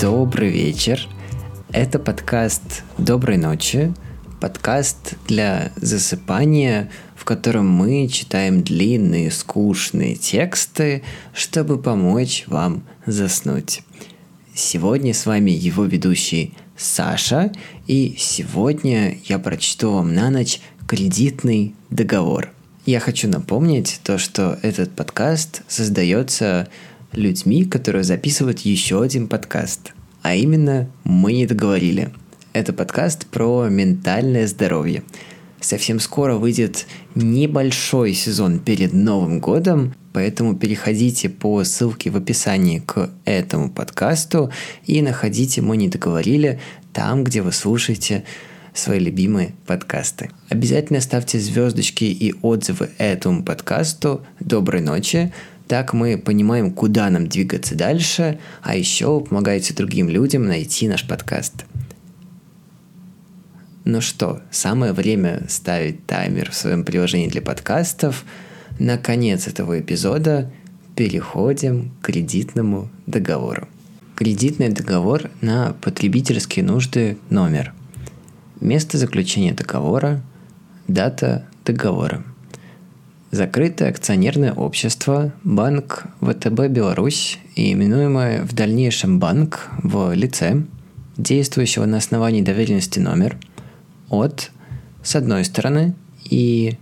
Добрый вечер. Это подкаст «Доброй ночи», подкаст для засыпания, в котором мы читаем длинные, скучные тексты, чтобы помочь вам заснуть. Сегодня с вами его ведущий Саша, и сегодня я прочту вам на ночь кредитный договор. Я хочу напомнить то, что этот подкаст создается людьми, которые записывают еще один подкаст. А именно, мы не договорили. Это подкаст про ментальное здоровье. Совсем скоро выйдет небольшой сезон перед Новым годом, поэтому переходите по ссылке в описании к этому подкасту и находите «Мы не договорили» там, где вы слушаете свои любимые подкасты. Обязательно ставьте звездочки и отзывы этому подкасту. Доброй ночи! Так мы понимаем, куда нам двигаться дальше, а еще помогаете другим людям найти наш подкаст. Ну что, самое время ставить таймер в своем приложении для подкастов. На конец этого эпизода переходим к кредитному договору. Кредитный договор на потребительские нужды номер. Место заключения договора, дата договора – Закрытое акционерное общество Банк ВТБ Беларусь и именуемое в дальнейшем банк в лице действующего на основании доверенности номер от с одной стороны и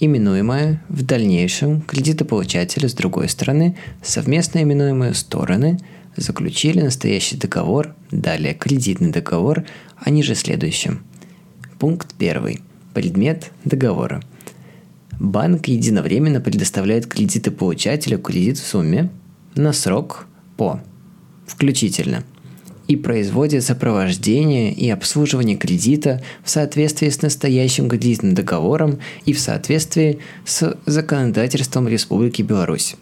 именуемое в дальнейшем кредитополучателя с другой стороны совместно именуемые стороны заключили настоящий договор, далее кредитный договор, а ниже следующим. Пункт первый. Предмет договора – Банк единовременно предоставляет кредиты получателю кредит в сумме на срок по включительно и производит сопровождение и обслуживание кредита в соответствии с настоящим кредитным договором и в соответствии с законодательством Республики Беларусь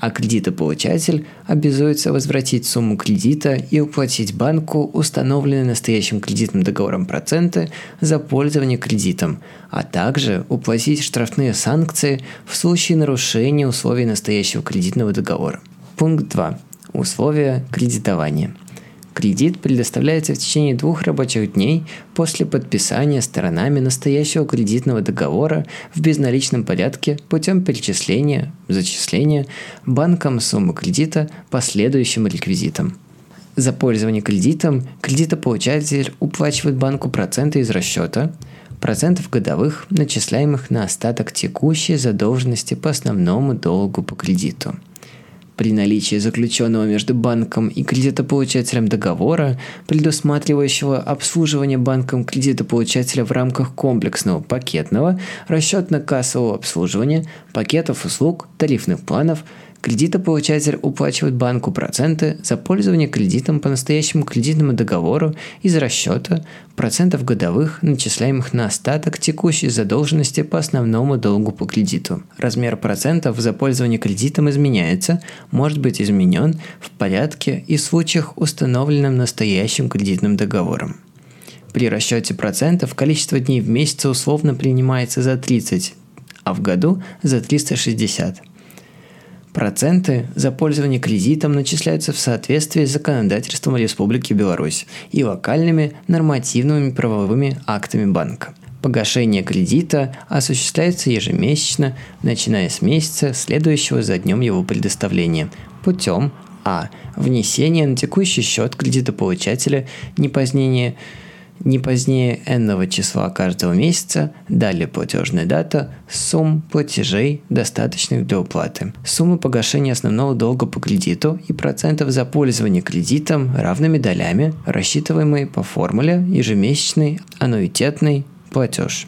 а кредитополучатель обязуется возвратить сумму кредита и уплатить банку установленные настоящим кредитным договором проценты за пользование кредитом, а также уплатить штрафные санкции в случае нарушения условий настоящего кредитного договора. Пункт 2. Условия кредитования – Кредит предоставляется в течение двух рабочих дней после подписания сторонами настоящего кредитного договора в безналичном порядке путем перечисления, зачисления банком суммы кредита по следующим реквизитам. За пользование кредитом кредитополучатель уплачивает банку проценты из расчета, процентов годовых, начисляемых на остаток текущей задолженности по основному долгу по кредиту – при наличии заключенного между банком и кредитополучателем договора, предусматривающего обслуживание банком кредитополучателя в рамках комплексного пакетного расчетно-кассового обслуживания, пакетов услуг, тарифных планов – Кредитополучатель уплачивает банку проценты за пользование кредитом по настоящему кредитному договору из расчета процентов годовых, начисляемых на остаток текущей задолженности по основному долгу по кредиту. Размер процентов за пользование кредитом изменяется, может быть изменен в порядке и случаях, установленным настоящим кредитным договором. При расчете процентов количество дней в месяц условно принимается за 30, а в году за 360. Проценты за пользование кредитом начисляются в соответствии с законодательством Республики Беларусь и локальными нормативными правовыми актами банка. Погашение кредита осуществляется ежемесячно, начиная с месяца, следующего за днем его предоставления, путем а. Внесения на текущий счет кредитополучателя не позднее не позднее n числа каждого месяца, далее платежная дата, сумм платежей, достаточных для уплаты, суммы погашения основного долга по кредиту и процентов за пользование кредитом равными долями, рассчитываемые по формуле ежемесячный аннуитетный платеж.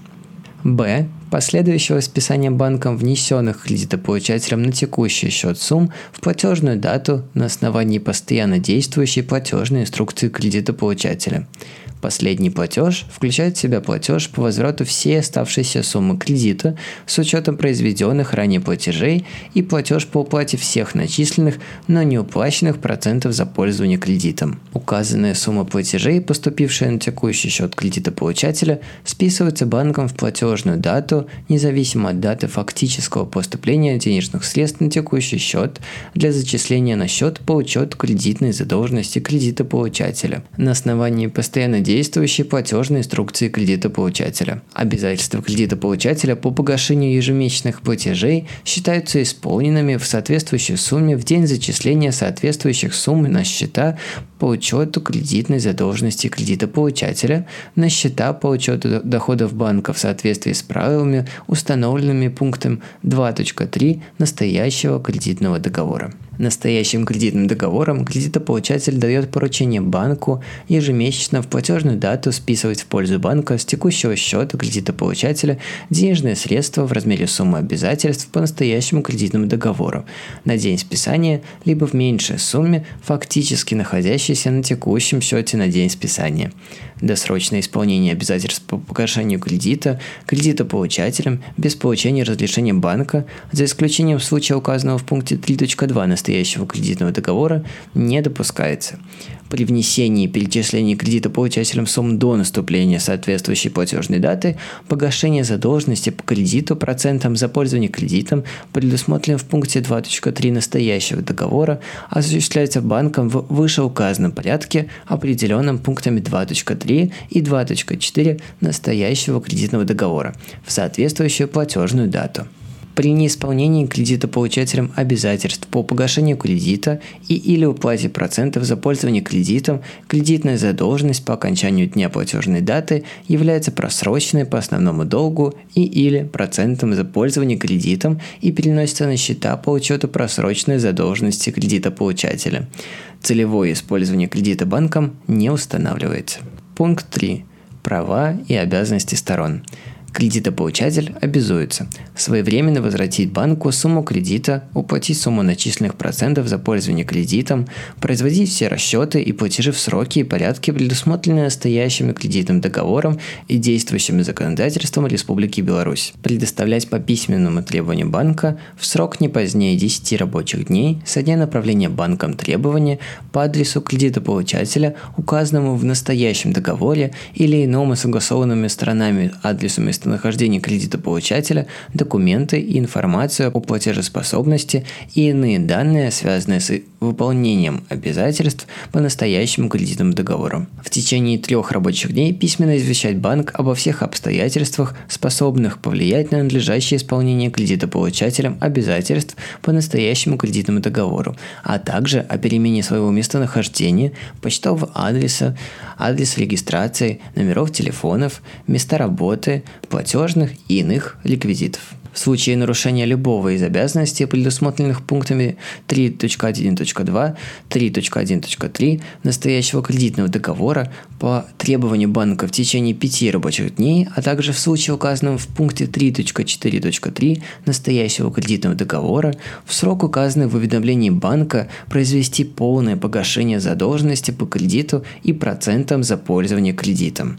Б. Последующего списания банком внесенных кредитополучателем на текущий счет сумм в платежную дату на основании постоянно действующей платежной инструкции кредитополучателя – Последний платеж включает в себя платеж по возврату всей оставшейся суммы кредита с учетом произведенных ранее платежей и платеж по уплате всех начисленных, но не уплаченных процентов за пользование кредитом. Указанная сумма платежей, поступившая на текущий счет кредитополучателя, списывается банком в платежную дату, независимо от даты фактического поступления денежных средств на текущий счет для зачисления на счет по учету кредитной задолженности кредитополучателя на основании постоянно действующей платежной инструкции кредитополучателя. Обязательства кредитополучателя по погашению ежемесячных платежей считаются исполненными в соответствующей сумме в день зачисления соответствующих сумм на счета по учету кредитной задолженности кредитополучателя на счета по учету доходов банка в соответствии с правилами, установленными пунктом 2.3 настоящего кредитного договора. Настоящим кредитным договором кредитополучатель дает поручение банку ежемесячно в платежную дату списывать в пользу банка с текущего счета кредитополучателя денежные средства в размере суммы обязательств по настоящему кредитному договору на день списания, либо в меньшей сумме, фактически находящейся на текущем счете на день списания досрочное исполнение обязательств по погашению кредита кредитополучателем без получения разрешения банка, за исключением случая указанного в пункте 3.2 настоящего кредитного договора, не допускается при внесении и перечислении кредита получателям сумм до наступления соответствующей платежной даты погашение задолженности по кредиту процентам за пользование кредитом, предусмотренным в пункте 2.3 настоящего договора, осуществляется банком в вышеуказанном порядке, определенном пунктами 2.3 и 2.4 настоящего кредитного договора в соответствующую платежную дату при неисполнении кредитополучателем обязательств по погашению кредита и или уплате процентов за пользование кредитом, кредитная задолженность по окончанию дня платежной даты является просроченной по основному долгу и или процентом за пользование кредитом и переносится на счета по учету просроченной задолженности кредитополучателя. Целевое использование кредита банком не устанавливается. Пункт 3. Права и обязанности сторон. Кредитополучатель обязуется своевременно возвратить банку сумму кредита, уплатить сумму начисленных процентов за пользование кредитом, производить все расчеты и платежи в сроки и порядке, предусмотренные настоящим кредитным договором и действующим законодательством Республики Беларусь, предоставлять по письменному требованию банка в срок не позднее 10 рабочих дней со дня направления банком требования по адресу кредитополучателя, указанному в настоящем договоре или иному согласованными сторонами адресу места местонахождение кредитополучателя, документы и информацию о платежеспособности и иные данные, связанные с выполнением обязательств по настоящему кредитному договору. В течение трех рабочих дней письменно извещать банк обо всех обстоятельствах, способных повлиять на надлежащее исполнение кредитополучателем обязательств по настоящему кредитному договору, а также о перемене своего местонахождения, почтового адреса, адрес регистрации, номеров телефонов, места работы, платежных и иных реквизитов. В случае нарушения любого из обязанностей, предусмотренных пунктами 3.1.2, 3.1.3 настоящего кредитного договора по требованию банка в течение пяти рабочих дней, а также в случае указанном в пункте 3.4.3 настоящего кредитного договора, в срок указанный в уведомлении банка произвести полное погашение задолженности по кредиту и процентам за пользование кредитом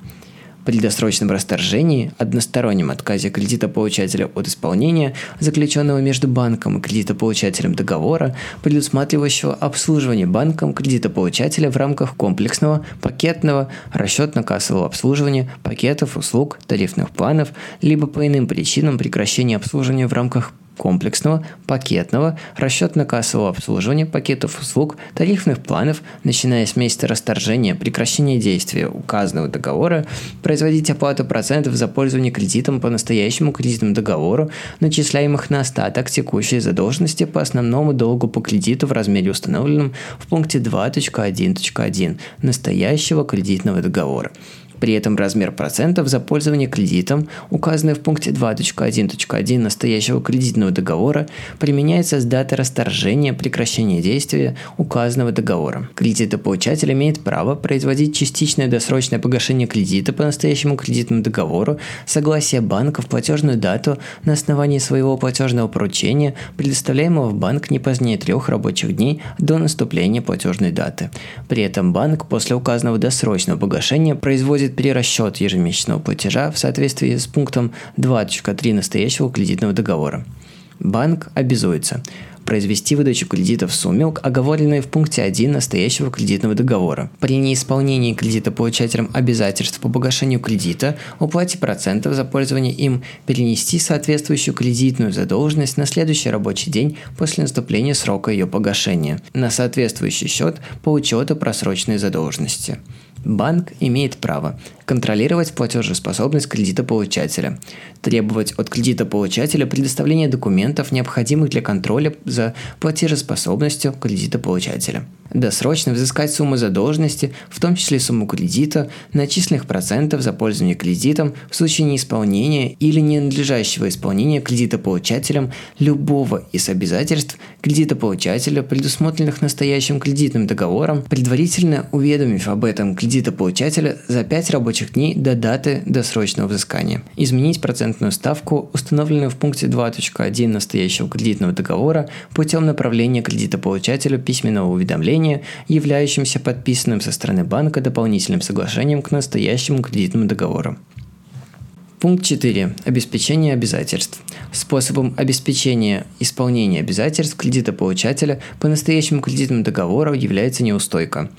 при досрочном расторжении, одностороннем отказе кредитополучателя от исполнения, заключенного между банком и кредитополучателем договора, предусматривающего обслуживание банком кредитополучателя в рамках комплексного, пакетного, расчетно-кассового обслуживания, пакетов, услуг, тарифных планов, либо по иным причинам прекращения обслуживания в рамках комплексного, пакетного, расчетно-кассового обслуживания, пакетов услуг, тарифных планов, начиная с месяца расторжения, прекращения действия указанного договора, производить оплату процентов за пользование кредитом по настоящему кредитному договору, начисляемых на остаток текущей задолженности по основному долгу по кредиту в размере установленном в пункте 2.1.1 настоящего кредитного договора При этом размер процентов за пользование кредитом, указанный в пункте 2.1.1 настоящего кредитного договора, применяется с даты расторжения прекращения действия указанного договора. Кредитополучатель имеет право производить частичное досрочное погашение кредита по настоящему кредитному договору, согласие банка в платежную дату на основании своего платежного поручения, предоставляемого в банк не позднее трех рабочих дней до наступления платежной даты. При этом банк после указанного досрочного погашения производит перерасчет ежемесячного платежа в соответствии с пунктом 2.3 настоящего кредитного договора. Банк обязуется произвести выдачу кредита в сумме, оговоренной в пункте 1 настоящего кредитного договора. При неисполнении кредитополучателем обязательств по погашению кредита, уплате процентов за пользование им перенести соответствующую кредитную задолженность на следующий рабочий день после наступления срока ее погашения на соответствующий счет по учету просроченной задолженности. Банк имеет право контролировать платежеспособность кредитополучателя, требовать от кредитополучателя предоставления документов, необходимых для контроля за платежеспособностью кредитополучателя – досрочно взыскать сумму задолженности, в том числе сумму кредита, начисленных процентов за пользование кредитом в случае неисполнения или ненадлежащего исполнения кредитополучателем любого из обязательств кредитополучателя, предусмотренных настоящим кредитным договором, предварительно уведомив об этом кредитополучателя за 5 рабочих дней до даты досрочного взыскания. Изменить процентную ставку, установленную в пункте 2.1 настоящего кредитного договора путем направления кредитополучателю письменного уведомления соглашения, являющимся подписанным со стороны банка дополнительным соглашением к настоящему кредитному договору. Пункт 4. Обеспечение обязательств. Способом обеспечения исполнения обязательств кредитополучателя по настоящему кредитному договору является неустойка.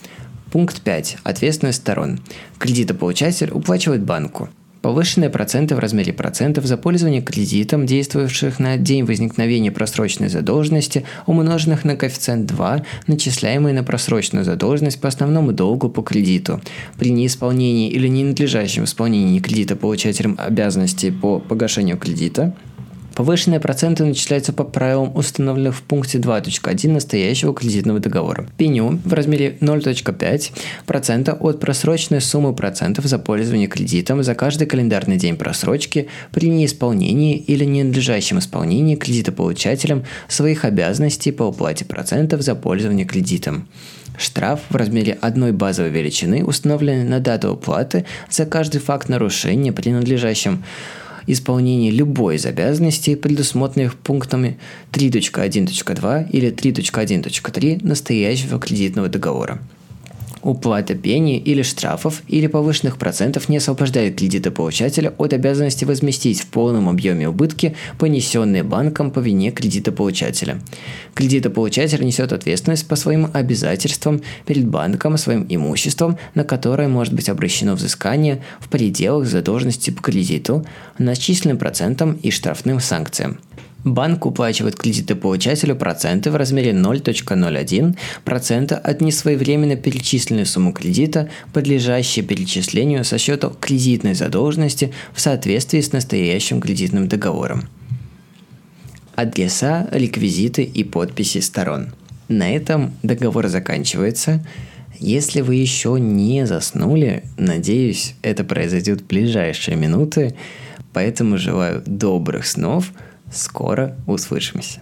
Пункт 5. Ответственность сторон. Кредитополучатель уплачивает банку – Повышенные проценты в размере процентов за пользование кредитом, действующих на день возникновения просроченной задолженности, умноженных на коэффициент 2, начисляемый на просроченную задолженность по основному долгу по кредиту. При неисполнении или ненадлежащем исполнении кредита получателем обязанностей по погашению кредита – Повышенные проценты начисляются по правилам, установленных в пункте 2.1 настоящего кредитного договора. Пеню в размере 0.5% от просроченной суммы процентов за пользование кредитом за каждый календарный день просрочки при неисполнении или ненадлежащем исполнении кредитополучателем своих обязанностей по уплате процентов за пользование кредитом. Штраф в размере одной базовой величины, установленный на дату уплаты за каждый факт нарушения, принадлежащим исполнение любой из обязанностей, предусмотренных пунктами 3.1.2 или 3.1.3 настоящего кредитного договора. Уплата пени или штрафов или повышенных процентов не освобождает кредитополучателя от обязанности возместить в полном объеме убытки, понесенные банком по вине кредитополучателя. Кредитополучатель несет ответственность по своим обязательствам перед банком, своим имуществом, на которое может быть обращено взыскание в пределах задолженности по кредиту, начисленным процентом и штрафным санкциям. Банк уплачивает кредитополучателю проценты в размере 0.01% от несвоевременно перечисленной суммы кредита, подлежащей перечислению со счета кредитной задолженности в соответствии с настоящим кредитным договором. Адреса, реквизиты и подписи сторон. На этом договор заканчивается. Если вы еще не заснули, надеюсь, это произойдет в ближайшие минуты, поэтому желаю добрых снов – Скоро услышимся.